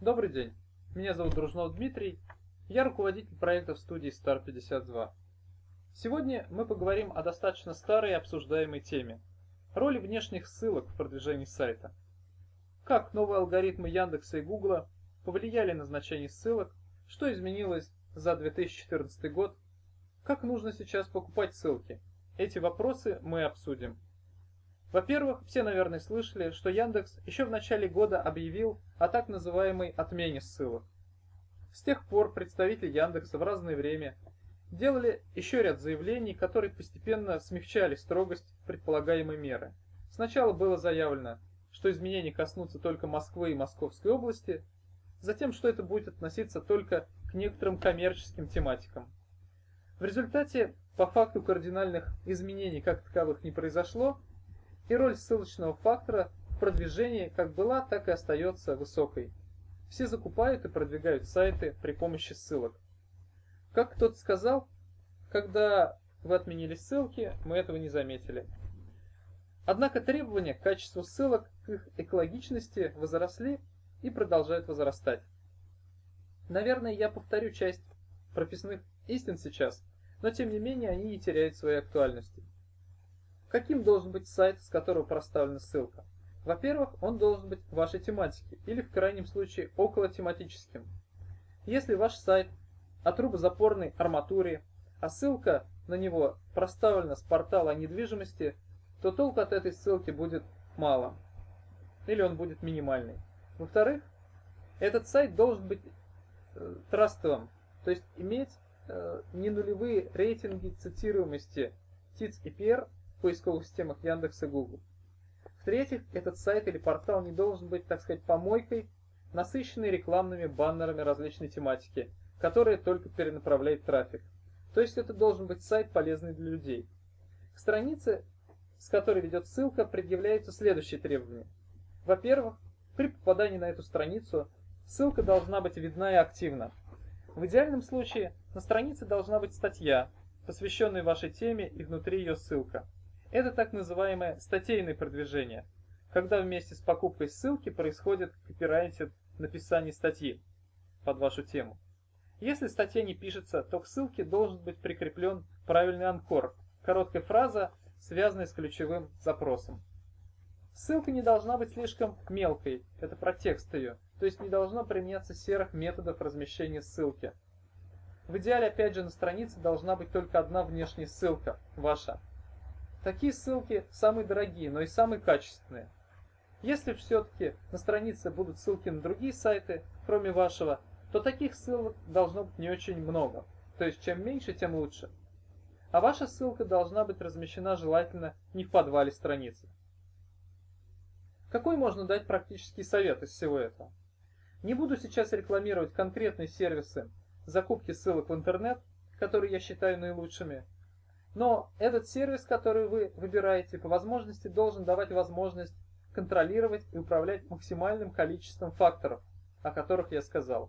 Добрый день, меня зовут Дружнов Дмитрий, я руководитель проекта в студии Star 52. Сегодня мы поговорим о достаточно старой и обсуждаемой теме – роли внешних ссылок в продвижении сайта. Как новые алгоритмы Яндекса и Гугла повлияли на значение ссылок, что изменилось за 2014 год, как нужно сейчас покупать ссылки. Эти вопросы мы обсудим. Во-первых, все, наверное, слышали, что Яндекс еще в начале года объявил о так называемой отмене ссылок. С тех пор представители Яндекса в разное время делали еще ряд заявлений, которые постепенно смягчали строгость предполагаемой меры. Сначала было заявлено, что изменения коснутся только Москвы и Московской области, затем, что это будет относиться только к некоторым коммерческим тематикам. В результате, по факту кардинальных изменений как таковых не произошло, и роль ссылочного фактора в продвижении как была, так и остается высокой. Все закупают и продвигают сайты при помощи ссылок. Как кто-то сказал, когда вы отменили ссылки, мы этого не заметили. Однако требования к качеству ссылок, к их экологичности возросли и продолжают возрастать. Наверное, я повторю часть прописных истин сейчас, но тем не менее они не теряют своей актуальности. Каким должен быть сайт, с которого проставлена ссылка? Во-первых, он должен быть вашей тематики, или в крайнем случае около тематическим. Если ваш сайт о трубозапорной арматуре, а ссылка на него проставлена с портала о недвижимости, то толку от этой ссылки будет мало, или он будет минимальный. Во-вторых, этот сайт должен быть э, трастовым, то есть иметь э, не нулевые рейтинги цитируемости ТИЦ и PR в поисковых системах Яндекс и Google. В-третьих, этот сайт или портал не должен быть, так сказать, помойкой, насыщенной рекламными баннерами различной тематики, которые только перенаправляют трафик. То есть это должен быть сайт, полезный для людей. К странице, с которой ведет ссылка, предъявляются следующие требования. Во-первых, при попадании на эту страницу ссылка должна быть видна и активна. В идеальном случае на странице должна быть статья, посвященная вашей теме и внутри ее ссылка. Это так называемое статейное продвижение, когда вместе с покупкой ссылки происходит копирайтед написание статьи под вашу тему. Если статья не пишется, то к ссылке должен быть прикреплен правильный анкор, короткая фраза, связанная с ключевым запросом. Ссылка не должна быть слишком мелкой, это про текст ее, то есть не должно применяться серых методов размещения ссылки. В идеале, опять же, на странице должна быть только одна внешняя ссылка, ваша. Такие ссылки самые дорогие, но и самые качественные. Если все-таки на странице будут ссылки на другие сайты, кроме вашего, то таких ссылок должно быть не очень много. То есть чем меньше, тем лучше. А ваша ссылка должна быть размещена желательно не в подвале страницы. Какой можно дать практический совет из всего этого? Не буду сейчас рекламировать конкретные сервисы закупки ссылок в интернет, которые я считаю наилучшими, но этот сервис, который вы выбираете, по возможности должен давать возможность контролировать и управлять максимальным количеством факторов, о которых я сказал.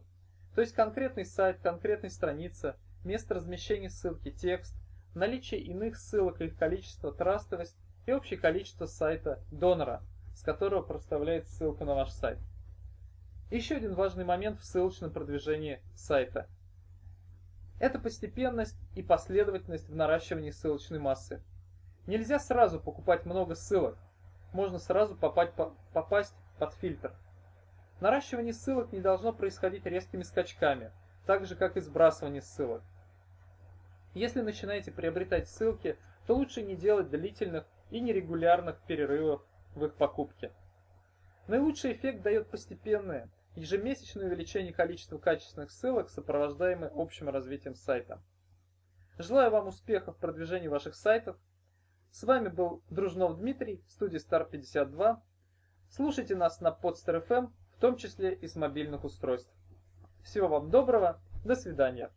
То есть конкретный сайт, конкретная страница, место размещения ссылки, текст, наличие иных ссылок, их количество, трастовость и общее количество сайта донора, с которого проставляется ссылка на ваш сайт. Еще один важный момент в ссылочном продвижении сайта – это постепенность и последовательность в наращивании ссылочной массы. Нельзя сразу покупать много ссылок, можно сразу попасть, попасть под фильтр. Наращивание ссылок не должно происходить резкими скачками, так же как и сбрасывание ссылок. Если начинаете приобретать ссылки, то лучше не делать длительных и нерегулярных перерывов в их покупке. Наилучший эффект дает постепенное, ежемесячное увеличение количества качественных ссылок, сопровождаемое общим развитием сайта. Желаю вам успехов в продвижении ваших сайтов. С вами был Дружнов Дмитрий, студия Star 52. Слушайте нас на Podster FM, в том числе и с мобильных устройств. Всего вам доброго, до свидания.